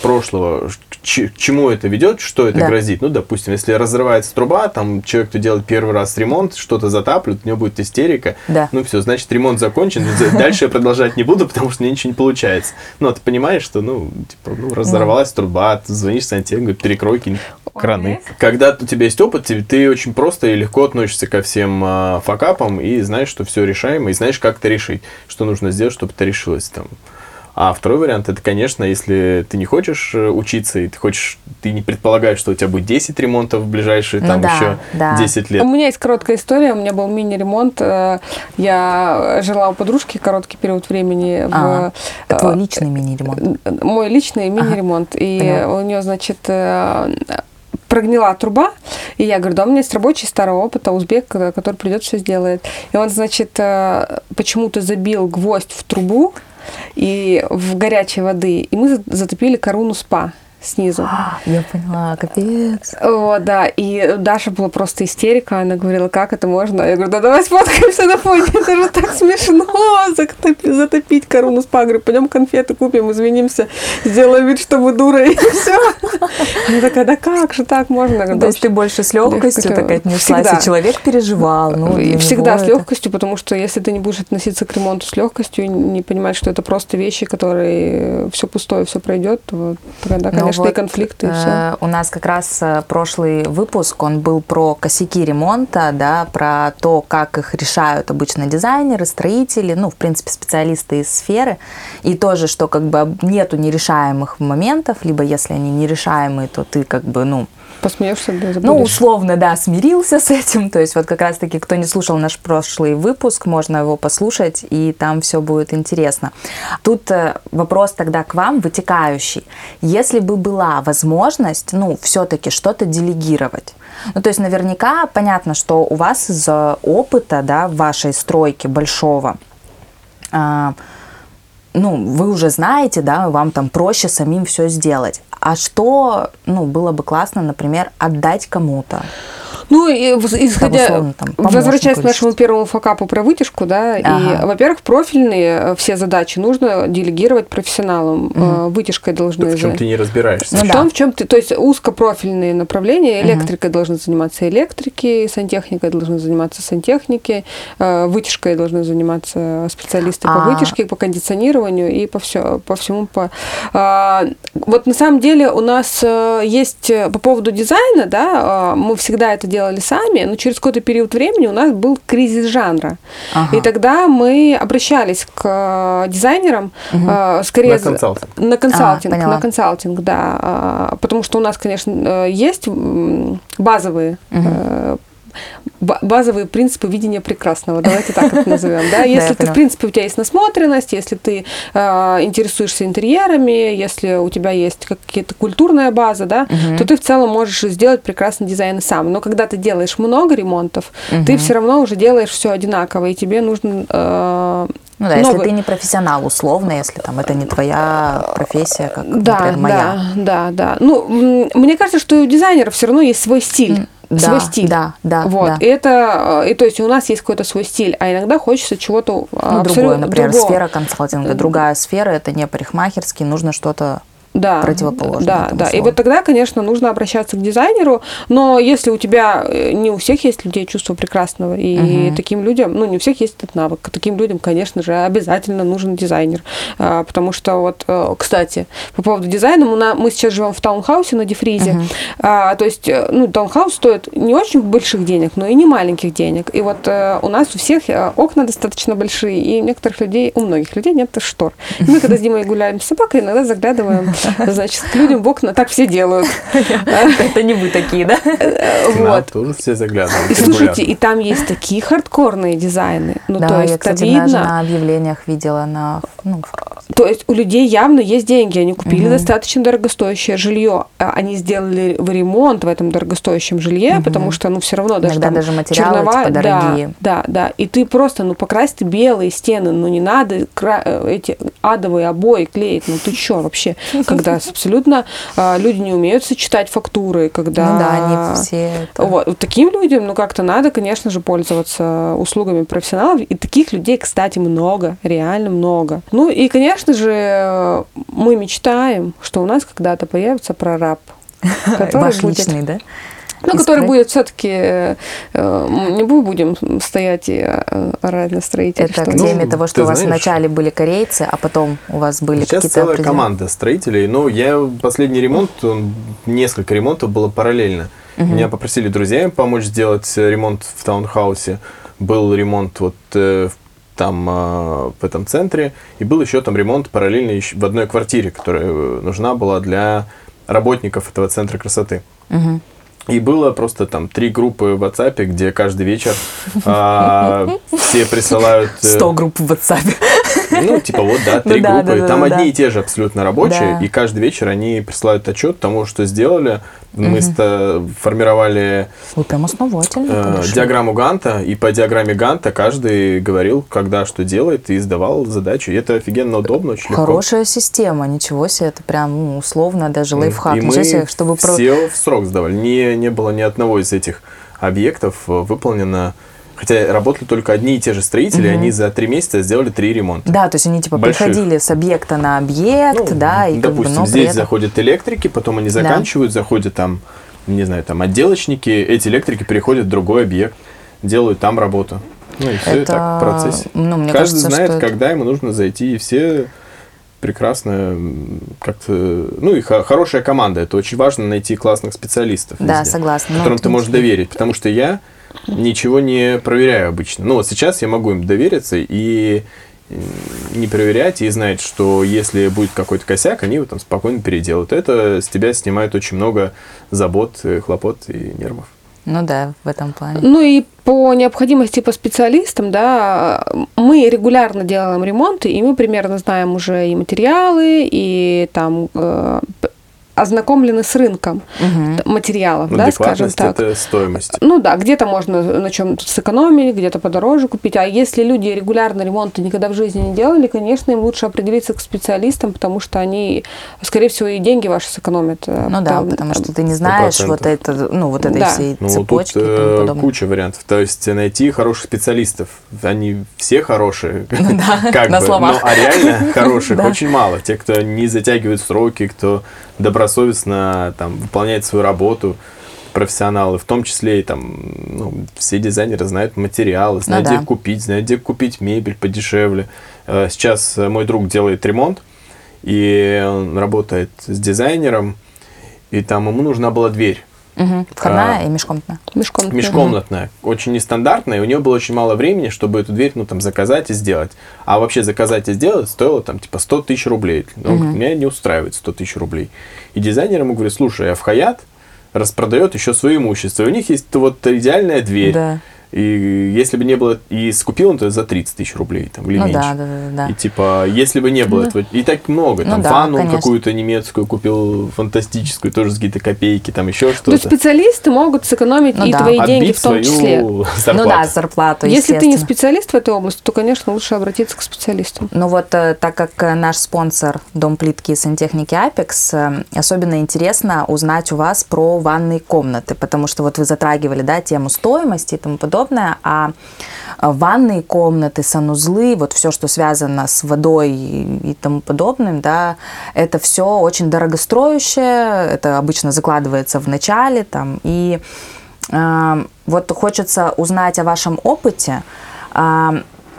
прошлого, к чему это ведет, что это Да. грозит. Ну, допустим, если разрывается труба, там человек, кто делает первый раз ремонт, что-то затапливает, у него будет истерика. Да. Ну, все, значит, ремонт закончен. За- Дальше я продолжать не буду, потому что мне ничего не получается. Ну, а ты понимаешь, что, ну, типа, ну, разорвалась труба, ты звонишь сантехнику, говорит, перекрой кинь краны. Когда у тебя есть опыт, ты, очень просто и легко относишься ко всем а, факапам и знаешь, что все решаемо, и знаешь, как это решить, что нужно сделать, чтобы это решилось там. А второй вариант это, конечно, если ты не хочешь э, учиться, и ты хочешь, ты не предполагаешь, что у тебя будет 10 ремонтов в ближайшие Ну там да, еще да. 10 лет. У меня есть короткая история. У меня был мини-ремонт. э, Я жила у подружки короткий период времени. в, А, это твой э, личный мини-ремонт. Мой личный мини-ремонт. И поняла. у нее, значит, э, прогнила труба, и я говорю, да, у меня есть рабочий старого опыта, узбек, э, который придет, все сделает. И он, значит, э, почему-то забил гвоздь в трубу и в горячей воды, и мы за- затопили корону спа снизу. А, Я поняла, капец. Вот, да, и Даша была просто истерика, она говорила, как это можно? Я говорю, да давай сфоткаемся на фоне, это же так смешно, затопить, затопить корону спа, говорю, пойдем конфеты купим, извинимся, сделаем вид, что мы дуры, и все. Она такая, да как же так можно? То «Да есть ты больше с легкостью легко, так отнеслась, и человек переживал. Ну, и всегда с легкостью, потому что если ты не будешь относиться к ремонту с легкостью, не понимать, что это просто вещи, которые все пустое, все пройдет, то тогда, конечно, и вот, конфликты, э, У нас как раз э, прошлый выпуск, он был про косяки ремонта, да, про то, как их решают обычно дизайнеры, строители, ну, в принципе, специалисты из сферы. И тоже, что как бы нету нерешаемых моментов, либо если они нерешаемые, то ты как бы, ну, Посмеешься, да, ну, забудешь. условно, да, смирился с этим. То есть вот как раз-таки, кто не слушал наш прошлый выпуск, можно его послушать, и там все будет интересно. Тут э, вопрос тогда к вам, вытекающий. Если бы была возможность, ну, все-таки что-то делегировать, ну, то есть наверняка понятно, что у вас из опыта, да, вашей стройки большого, а, ну, вы уже знаете, да, вам там проще самим все сделать. А что, ну, было бы классно, например, отдать кому-то? Ну, и исходя, условно, там, возвращаясь к нашему первому факапу про вытяжку, да, Ага. и, во-первых, профильные э, все задачи нужно делегировать профессионалам. Э, Вытяжкой должны... В чем ты не разбираешься. Ну в да. том, в чем ты, то есть узкопрофильные направления, электрикой должны заниматься электрики, сантехникой должны заниматься сантехники, э, вытяжкой должны заниматься специалисты по А. вытяжке, по кондиционированию и по, все, по всему. По... А, Вот на самом деле у нас есть по поводу дизайна, да, мы всегда это делали сами, но через какой-то период времени у нас был кризис жанра. Ага. И тогда мы обращались к э, дизайнерам, э, скорее... На консалтинг. На консалтинг, А, на консалтинг, да. А, Потому что у нас, конечно, э, есть базовые э, ба- базовые принципы видения прекрасного, давайте так это назовем. Да? Если ты, поняла. в принципе, у тебя есть насмотренность, если ты э, интересуешься интерьерами, если у тебя есть какие-то культурная база, да, то ты в целом можешь сделать прекрасный дизайн сам. Но когда ты делаешь много ремонтов, ты все равно уже делаешь все одинаково, и тебе нужно э, Ну да, если новый- ты не профессионал, условно, если там это не твоя профессия, как, Да, например, моя. да, да, да. Ну, мне кажется, что у дизайнеров все равно есть свой стиль. Да, свой стиль. да, да, Вот. да. Это, э, и то есть у нас есть какой-то свой стиль, а иногда хочется чего-то Ну, абсолютно другое, например, другого. сфера консалтинга, другая сфера, это не парикмахерский, нужно что-то да, противоположное Да, да. И слову. вот тогда, конечно, нужно обращаться к дизайнеру, но если у тебя э, не у всех есть людей чувство прекрасного, и таким людям, ну, не у всех есть этот навык, таким людям, конечно же, обязательно нужен дизайнер. А, Потому что вот, э, кстати, по поводу дизайна, мы, сейчас живем в таунхаусе на Дефризе, А, то есть, э, ну, таунхаус стоит не очень больших денег, но и не маленьких денег. И вот у нас у всех окна достаточно большие, и у некоторых людей, у многих людей нет штор. И мы, когда с Димой гуляем с собакой, иногда заглядываем, значит, к людям в окна. Так все делают. Это не вы такие, да? Нам Вот. тоже все заглядывают. И слушайте, и там есть такие хардкорные дизайны. Ну, да, то есть, я, кстати, это даже видно. на объявлениях видела на ну, То есть у людей явно есть деньги, они купили достаточно дорогостоящее жилье, а они сделали в ремонт в этом дорогостоящем жилье, потому что, ну, все равно даже там даже материалы, черновая- типа, да, дорогие. Да, да, И ты просто, ну, покрась ты белые стены, ну, не надо кра- э, эти адовые обои клеить, ну, ты что вообще? Когда абсолютно а, люди не умеют сочетать фактуры, когда... Ну да, они все это- Вот, таким людям, ну, как-то надо, конечно же, пользоваться услугами профессионалов. И таких людей, кстати, много, реально много. Ну, и, конечно же, мы мечтаем, что у нас когда-то появится прораб. ваш личный, да? Ну, который будет все-таки... Не будем стоять и э, орать на строителей. Это к Ну, теме того, что у вас знаешь- вначале были корейцы, а потом у вас были Сейчас какие-то целая определенные- команда строителей. Ну, я последний ремонт, он- несколько ремонтов было параллельно. Меня попросили друзья помочь сделать э, ремонт в таунхаусе. Был ремонт вот э, в- там э, в этом центре, и был еще там ремонт параллельно в одной квартире, которая э, нужна была для работников этого центра красоты. Мгм. И было просто там три группы в WhatsApp, где каждый вечер а, все присылают... э, 100 групп в WhatsApp. Ну, типа вот, да, три Ну группы. да, да, Там да, одни и те же абсолютно рабочие. И каждый вечер они присылают отчет тому, что сделали. Мы ста- формировали Вы прям основательно. э, диаграмму Ганта. И по диаграмме Ганта каждый говорил, когда что делает, и сдавал задачу. И это офигенно удобно, очень легко. Хорошая система, ничего себе, это прям ну, условно даже лайфхак. И Ничего мы себе, чтобы про- все в срок сдавали. Не, не было ни одного из этих объектов э, выполнено. Хотя работали только одни и те же строители, они за три месяца сделали три ремонта. Да, то есть они типа Больших. приходили с объекта на объект, Ну, да, и как бы, допустим, но здесь этом- заходят электрики, потом они заканчивают, заходят там, не знаю, там отделочники, эти электрики переходят в другой объект, делают там работу. Ну и все Это, так в процессе. ну, мне Каждый кажется, знает, что когда ему нужно зайти, и все прекрасно м, как-то... Ну и хо- хорошая команда. Это очень важно найти классных специалистов. Да, везде, согласна. Ну, Которым в ты можешь принципе. доверить. Потому что я ничего не проверяю обычно. Ну вот сейчас я могу им довериться и не проверять и знать, что если будет какой-то косяк, они его там спокойно переделают. Это с тебя снимает очень много забот, э, хлопот и нервов. Ну да, в этом плане. Ну и по необходимости по специалистам, да, мы регулярно делаем ремонты, и мы примерно знаем уже и материалы, и там э, ознакомлены с рынком материалов, да, скажем так. это стоимость. Ну да, где-то можно на чем сэкономить, где-то подороже купить. А если люди регулярно ремонты никогда в жизни не делали, конечно, им лучше определиться к специалистам, потому что они, скорее всего, и деньги ваши сэкономят. э, Ну да, там, потому там, что ты не знаешь 100%. вот это, ну вот этой Да. всей Ну, цепочки тут и тому э, подобное. куча вариантов. То есть найти хороших специалистов. Они все хорошие. как на бы, словах. но- А реально хороших Да. очень мало. Те, кто не затягивает сроки, кто добросовестно там, выполняет свою работу, профессионалы, в том числе и там, ну, все дизайнеры знают материалы, знают, Ну да. где купить, знают, где купить мебель подешевле. Э, Сейчас мой друг делает ремонт, и он работает с дизайнером, и там ему нужна была дверь. Мгм. Входная А, и межкомнатная. Мешком. межкомнатная, очень нестандартная, и у нее было очень мало времени, чтобы эту дверь, ну, там, заказать и сделать. А вообще заказать и сделать стоило, там, типа, 100 тысяч рублей. Ну, Меня не устраивает 100 тысяч рублей. И дизайнер ему говорит, слушай, а в Хаят распродает еще свое имущество. И у них есть вот идеальная дверь. Да. И если бы не было... И скупил он то за 30 тысяч рублей, там, или Ну меньше. да, да, да, да. И типа, если бы не было этого, и так много, Ну там да, ванну какую-то немецкую купил, фантастическую, тоже за какие-то копейки, там еще То что-то. есть специалисты могут сэкономить Ну и да. твои деньги Отбить в том свою числе. зарплату. Ну да, зарплату, Если ты не специалист в этой области, то, конечно, лучше обратиться к специалисту. Ну вот, э, так как э, наш спонсор Дом плитки и сантехники Апекс, э, особенно интересно узнать у вас про ванные комнаты, потому что вот вы затрагивали, да, тему стоимости и тому подобное, а э, ванные комнаты, санузлы, вот все, что связано с водой и, и тому подобным, да, это все очень дорогостроящее, это обычно закладывается в начале, там, и э, вот хочется узнать о вашем опыте э,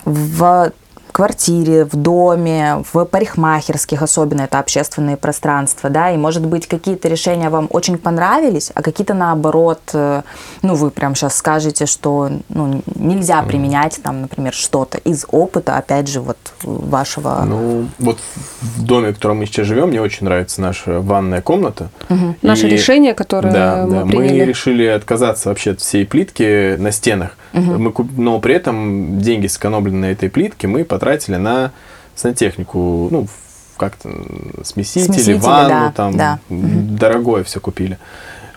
в квартире, в доме, в парикмахерских, особенно это общественные пространства, да, и, может быть, какие-то решения вам очень понравились, а какие-то, наоборот, э, ну, вы прям сейчас скажете, что ну, нельзя применять, там, например, что-то из опыта, опять же, вот вашего... Ну, вот в доме, в котором мы сейчас живем, мне очень нравится наша ванная комната. Наше И- решение, которое да, мы да, приняли. мы решили отказаться вообще от всей плитки на стенах. Мы куп- но при этом деньги, сэкономленные на этой плитке, мы потратили на сантехнику, ну, как-то смесители, Смесители, ванну, да, там да. дорогое все купили.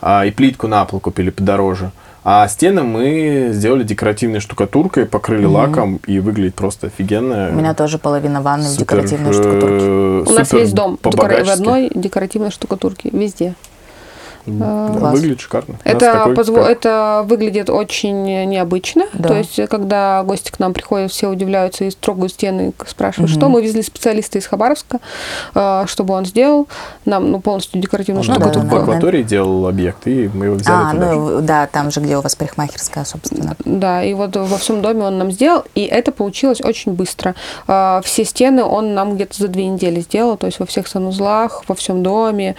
А, и плитку на пол купили подороже. А стены мы сделали декоративной штукатуркой, покрыли лаком, и выглядит просто офигенно. У меня тоже половина ванны в декоративной э, штукатурке. У нас есть дом в одной декоративной штукатурке, везде. Да, Класс. Выглядит шикарно. Это, такой, позво- как- это выглядит очень необычно. Да. То есть, когда гости к нам приходят, все удивляются и трогают стены, спрашивают, что. Мы везли специалиста из Хабаровска, э, чтобы он сделал нам ну, полностью декоративную Он да, штукатурку. в акватории делал объект, и мы его взяли А, туда. же. ну да, там же, где у вас парикмахерская, собственно. Да, и вот во всем доме он нам сделал, и это получилось очень быстро. А, Все стены он нам где-то за две недели сделал, то есть во всех санузлах, во всем доме,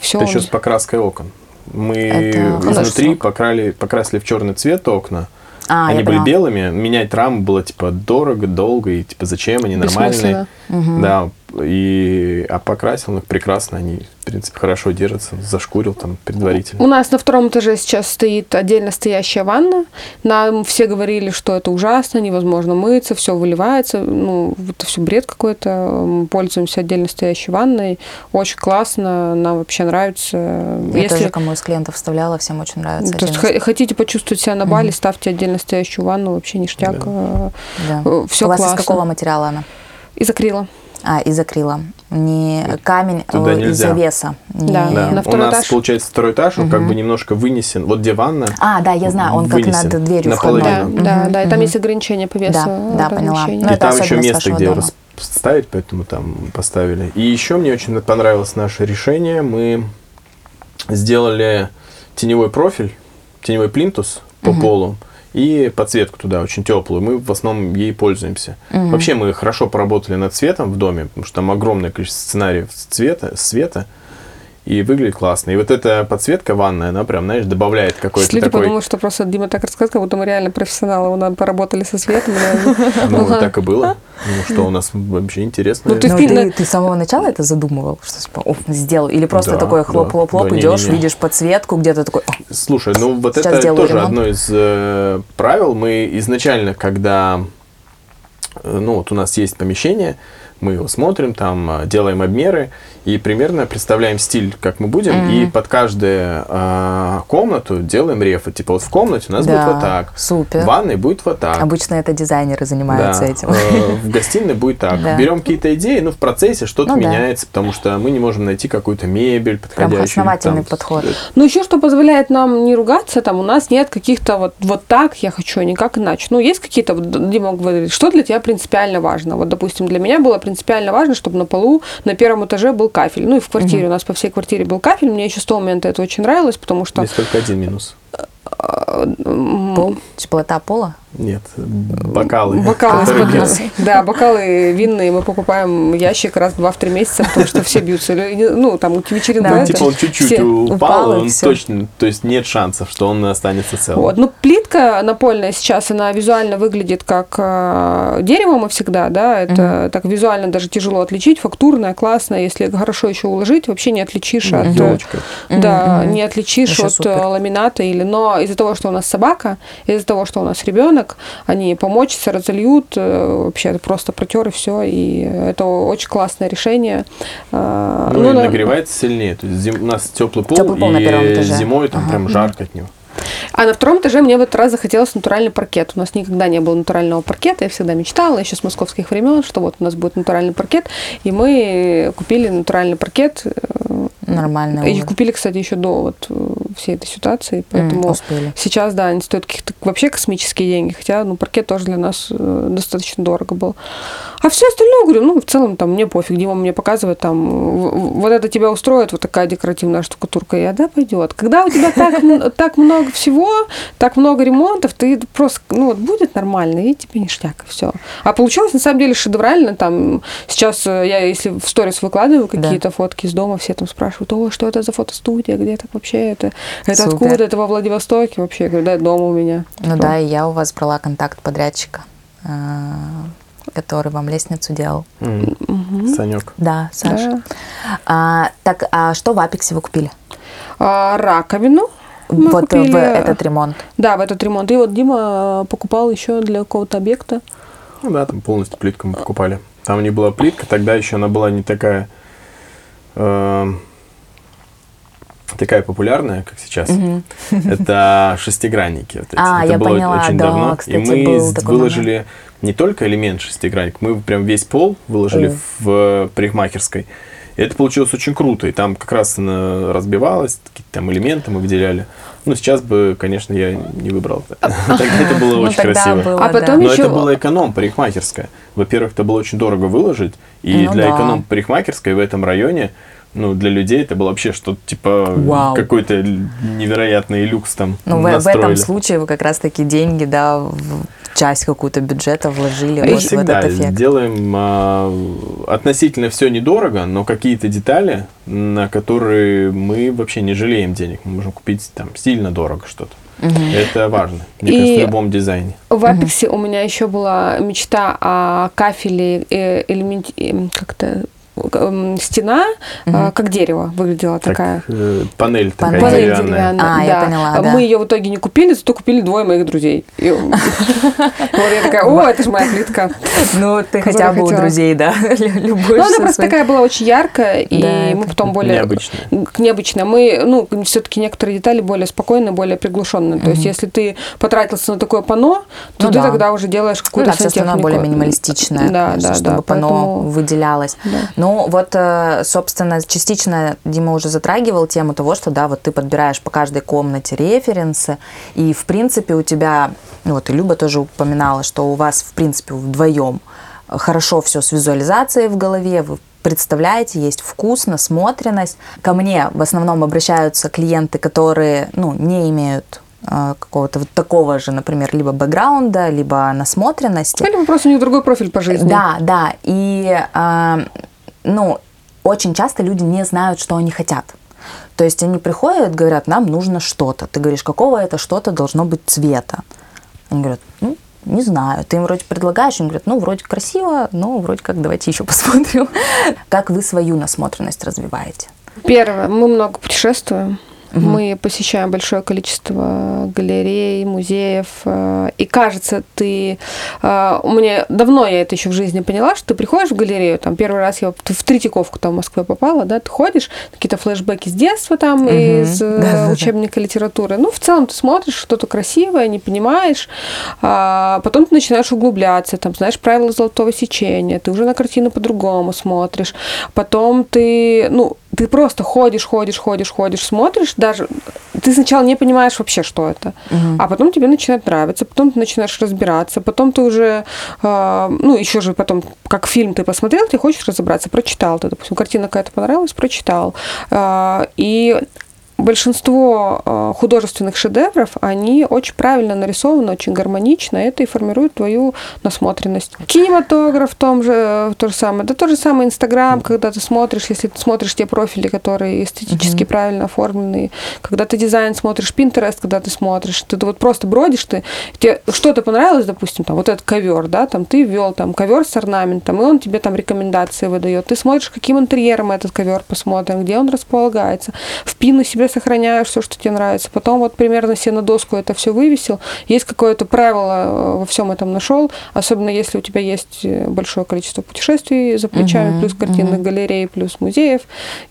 все. Это еще с покраской окон. Мы Это изнутри покрали, покрасили в черный цвет окна. А, они были поняла. белыми, менять раму было типа дорого, долго, и типа зачем они нормальные. Бессмысленно. Да, и а покрасил их прекрасно, они, в принципе, хорошо держатся, зашкурил там У предварительно. нас на втором этаже сейчас стоит отдельно стоящая ванна. Нам все говорили, что это ужасно, невозможно мыться, все выливается. Ну, это все бред какой-то. Мы Пользуемся отдельно стоящей ванной. Очень классно, нам вообще нравится. Я тоже кому из клиентов вставляла, всем очень нравится. То есть отдельно. хотите почувствовать себя на Бали, ставьте отдельно стоящую ванну, вообще ништяк. Да. Все у вас классно. из какого материала она? Из акрила. А, из акрила. Не камень, Туда а нельзя. из завеса. Не- Да. Да, на у нас этаж. получается второй этаж, он как бы немножко вынесен. Вот где ванна, А, да, я знаю, он как Вынесен над дверью наполовину. Да, входной. да, да. И там мгм. есть ограничения по весу. Да, да, поняла. Ну, и это там еще место, где дома. расставить, поэтому там поставили. И еще мне очень понравилось наше решение. Мы сделали теневой профиль, теневой плинтус по полу и подсветку туда очень теплую. Мы в основном ей пользуемся. Вообще мы хорошо поработали над цветом в доме, потому что там огромное количество сценариев цвета, света. И выглядит классно. И вот эта подсветка ванная, она прям, знаешь, добавляет какой-то Люди такой... подумают, что просто Дима так рассказал, как будто мы реально профессионалы, мы поработали со светом. Ну, так и было. Ну, что у нас вообще интересно. Ну, ты- Ну, ты, ты на- ты с самого начала это задумывал, что типа, сделал? Или просто Да, такой хлоп-хлоп-хлоп, Да, идешь, видишь подсветку, где-то такой, «О, Слушай, ну вот это тоже ремонт. одно из э, правил. Мы изначально, когда, э, ну вот у нас есть помещение, мы его смотрим, там э, делаем обмеры и примерно представляем стиль, как мы будем, Мгм. и под каждую э, комнату делаем рефы. Типа вот в комнате у нас Да, будет вот так, супер. в ванной будет вот так. Обычно это дизайнеры занимаются Да, этим. э, в гостиной будет так. Да. Берем какие-то идеи, ну, в процессе что-то Ну да. меняется, потому что мы не можем найти какую-то мебель Прям подходящую. основательный там, подход. Ну, еще что позволяет нам не ругаться, там у нас нет каких-то вот, вот так я хочу, а никак иначе. Ну, есть какие-то, вот, Дима говорит, что для тебя принципиально важно? Вот, допустим, для меня было принципиально важно, чтобы на полу на первом этаже был кафель. Ну, и в квартире, у нас по всей квартире был кафель. Мне еще с того момента это очень нравилось, потому что... Есть только один минус. Пол? Теплота пола? Нет, бокалы. Бокалы. Да, бокалы винные мы покупаем ящик раз в два в три месяца, потому что все бьются. Ну, там вечеринка. Да, типа он чуть-чуть упал, он точно, то есть нет шансов, что он останется целым. Вот. Ну, плитка напольная сейчас, она визуально выглядит как э, дерево мы всегда, да, это так визуально даже тяжело отличить, фактурная, классная, если хорошо еще уложить, вообще не отличишь от... э. Да, не отличишь от э, ламината или... Но из-за того, что у нас собака, из-за того, что у нас ребенок, они помочатся, разольют, э, вообще это просто протер и все, и это очень классное решение. А, Ну, и на- нагревается сильнее. То есть зим- у нас теплый пол, Тёплый пол и на первом этаже. зимой там Ага. прям жарко от него. А на втором этаже мне в этот раз захотелось натуральный паркет. У нас никогда не было натурального паркета. Я всегда мечтала, еще с московских времен, что вот у нас будет натуральный паркет. И мы купили натуральный паркет. Нормально. И уже. купили, кстати, еще до вот э, всей этой ситуации. Поэтому успели. сейчас, да, они стоят каких-то вообще космические деньги. Хотя, ну, паркет тоже для нас э, достаточно дорого был. А все остальное, говорю, ну, в целом, там, мне пофиг. Дима мне показывает, там, вот это тебя устроит, вот такая декоративная штукатурка. Я, да, пойдет. Когда у тебя так, так много всего, так много ремонтов, ты просто, ну, вот будет нормально, и тебе ништяк, и все. А получилось, на самом деле, шедеврально. Там, сейчас э, я, если в сторис выкладываю какие-то фотки из дома, все там спрашивают, о, что это за фотостудия, где это вообще, это, это Супер. откуда, это во Владивостоке вообще? Я говорю, да, дома у меня. Ну да, и я у вас брала контакт подрядчика, э, который вам лестницу делал. М. Санек. Да, Саша. Да. А, так, а что в Апексе вы купили? А, раковину мы вот э, купили. в этот ремонт. Да, в этот ремонт. И вот Дима э, покупал еще для какого-то объекта. Ну да, там полностью плитку мы покупали. Там не была плитка, тогда еще она была не такая такая популярная, как сейчас. Это шестигранники. вот эти. А, Это я было поняла, очень да, давно. кстати, И мы был выложили не только элемент шестигранник, мы прям весь пол выложили в парикмахерской. И это получилось очень круто. И там как раз она разбивалась, какие-то там элементы мы выделяли. Ну, сейчас бы, конечно, я не выбрал. это. Тогда это было Ну, очень красиво. было, А потом Но это была эконом парикмахерская. Во-первых, это было очень дорого выложить, и Ну для эконом парикмахерской в этом районе, ну, для людей это было вообще что-то типа Вау. какой-то невероятный люкс там Ну, в, в этом случае вы как раз-таки деньги, да, в часть какую-то бюджета вложили Мы вот в этот эффект. делаем а, относительно все недорого, но какие-то детали, на которые мы вообще не жалеем денег. Мы можем купить там сильно дорого что-то. Это важно, мне И- кажется, в любом дизайне. В Апексе у меня еще была мечта о кафеле э, элементе, эм, как-то стена, э, как дерево выглядела такая. Так, э, панель такая Панель деревянная. деревянная. А, я поняла, да. Мы ее в итоге не купили, зато купили двое моих друзей. Вот я такая, о, это же моя плитка. Ну, ты хотя бы у друзей, да, любовь. Ну, она просто такая была очень яркая, и Да, мы потом более... необычная. Необычная. Мы, ну, все-таки некоторые детали более спокойные, более приглушенные. То есть, если ты потратился на такое пано, то Ну ты да. тогда уже делаешь Ну какую-то да, все остальное сантехнику. более минималистичное, Да, да, чтобы да. пано поэтому- выделялось. Да. Ну, вот, э, собственно, частично Дима уже затрагивал тему того, что, да, вот ты подбираешь по каждой комнате референсы, и, в принципе, у тебя, ну, вот и Люба тоже упоминала, что у вас, в принципе, вдвоем хорошо все с визуализацией в голове, вы представляете, есть вкус, насмотренность. Ко мне в основном обращаются клиенты, которые, ну, не имеют э, какого-то вот такого же, например, либо бэкграунда, либо насмотренности. Или просто у них другой профиль по жизни. Да, да. И, а, ну, очень часто люди не знают, что они хотят. То есть они приходят, говорят, нам нужно что-то. Ты говоришь, какого это что-то должно быть цвета? Они говорят, ну, не знаю. Ты им вроде предлагаешь, они говорят, ну, вроде красиво, но вроде как давайте еще посмотрим. Как вы свою насмотренность развиваете? Первое, мы много путешествуем. Угу. Мы посещаем большое количество галерей, музеев. Э, и кажется, ты... Э, у меня давно я это еще в жизни поняла, что ты приходишь в галерею, там первый раз я в Третьяковку там в Москве попала, да, ты ходишь, какие-то флешбеки с детства там, угу. из да, учебника да. литературы. Ну, в целом ты смотришь что-то красивое, не понимаешь, а потом ты начинаешь углубляться, там, знаешь, правила золотого сечения, ты уже на картину по-другому смотришь. Потом ты, ну, ты просто ходишь, ходишь, ходишь, ходишь, смотришь, даже ты сначала не понимаешь вообще, что это, угу. а потом тебе начинает нравиться, потом ты начинаешь разбираться, потом ты уже, э, ну, еще же потом, как фильм ты посмотрел, ты хочешь разобраться, прочитал, ты, допустим, картина какая-то понравилась, прочитал, э, и большинство э, художественных шедевров, они очень правильно нарисованы, очень гармонично, это и формирует твою насмотренность. Кинематограф в том же, э, то же самое. Да то же самое Инстаграм, когда ты смотришь, если ты смотришь те профили, которые эстетически угу. правильно оформлены, когда ты дизайн смотришь, Pinterest, когда ты смотришь, ты, ты вот просто бродишь, ты, тебе что-то понравилось, допустим, там, вот этот ковер, да, там, ты ввел там ковер с орнаментом, и он тебе там рекомендации выдает. Ты смотришь, каким интерьером этот ковер посмотрим, где он располагается. В пину себе сохраняешь все, что тебе нравится. Потом вот примерно себе на доску это все вывесил. Есть какое-то правило э, во всем этом нашел, особенно если у тебя есть э, большое количество путешествий за плечами, угу, плюс картинных угу. галерей, плюс музеев.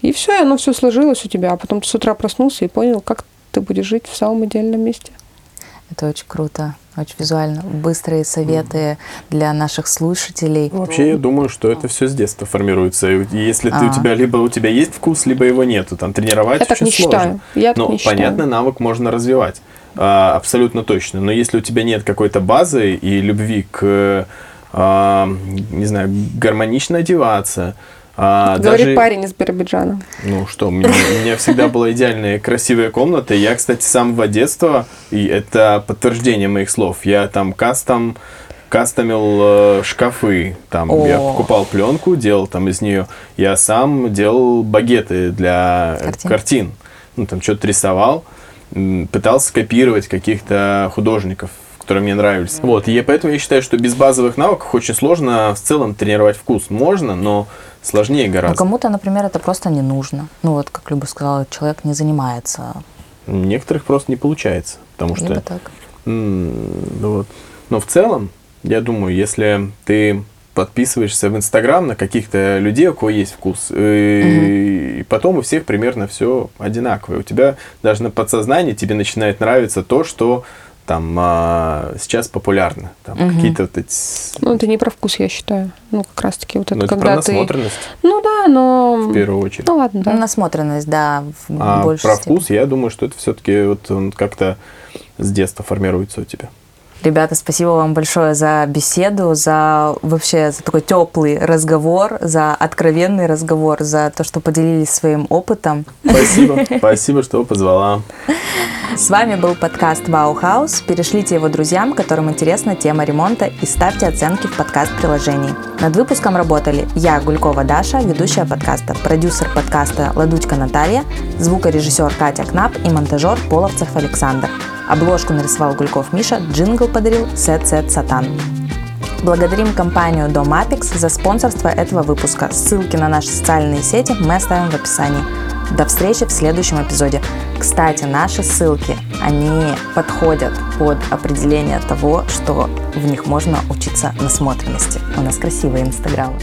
И все, и оно все сложилось у тебя. А потом ты с утра проснулся и понял, как ты будешь жить в самом идеальном месте. Это очень круто очень визуально. Быстрые советы для наших слушателей. Ну, вообще, я думаю, что это все с детства формируется. И если ты, у а. тебя либо у тебя есть вкус, либо его нету. Там тренировать я очень не сложно. Считаю. Я Но, не понятно, считаю. навык можно развивать. А, абсолютно точно. Но если у тебя нет какой-то базы и любви к, а, не знаю, гармонично одеваться, а, Говорит даже, парень из Биробиджана. Ну что, у меня, у меня всегда была идеальная красивая комната. Я, кстати, с самого детства, и это подтверждение моих слов, я там кастом кастомил э, шкафы. Там О. я покупал пленку, делал там из нее. Я сам делал багеты для картин. картин. Ну, там что-то рисовал, пытался копировать каких-то художников которые мне нравились. Вот, и поэтому я считаю, что без базовых навыков очень сложно в целом тренировать вкус. Можно, но сложнее гораздо. Но кому-то, например, это просто не нужно. Ну вот, как Люба сказала, человек не занимается. Некоторых просто не получается, потому Либо что... так. вот. Но в целом, я думаю, если ты подписываешься в Инстаграм на каких-то людей, у кого есть вкус, угу. и потом у всех примерно все одинаковое. У тебя даже на подсознании тебе начинает нравиться то, что там а, сейчас популярно. Там угу. какие-то вот эти... Ну, это не про вкус, я считаю. Ну, как раз-таки вот это, ну, это когда про насмотренность. ты... Ну да, но... В первую очередь. Ну ладно, да. Насмотренность, да, в а больше про степени. вкус, я думаю, что это все-таки вот он как-то с детства формируется у тебя. Ребята, спасибо вам большое за беседу, за вообще за такой теплый разговор, за откровенный разговор, за то, что поделились своим опытом. Спасибо, спасибо, что позвала. С вами был подкаст Баухаус. Перешлите его друзьям, которым интересна тема ремонта, и ставьте оценки в подкаст-приложении. Над выпуском работали я, Гулькова Даша, ведущая подкаста, продюсер подкаста Ладучка Наталья, звукорежиссер Катя Кнап и монтажер Половцев Александр. Обложку нарисовал Гульков Миша, джингл подарил Сет Сет Сатан. Благодарим компанию Домапикс за спонсорство этого выпуска. Ссылки на наши социальные сети мы оставим в описании. До встречи в следующем эпизоде. Кстати, наши ссылки, они подходят под определение того, что в них можно учиться насмотренности. У нас красивые инстаграмы.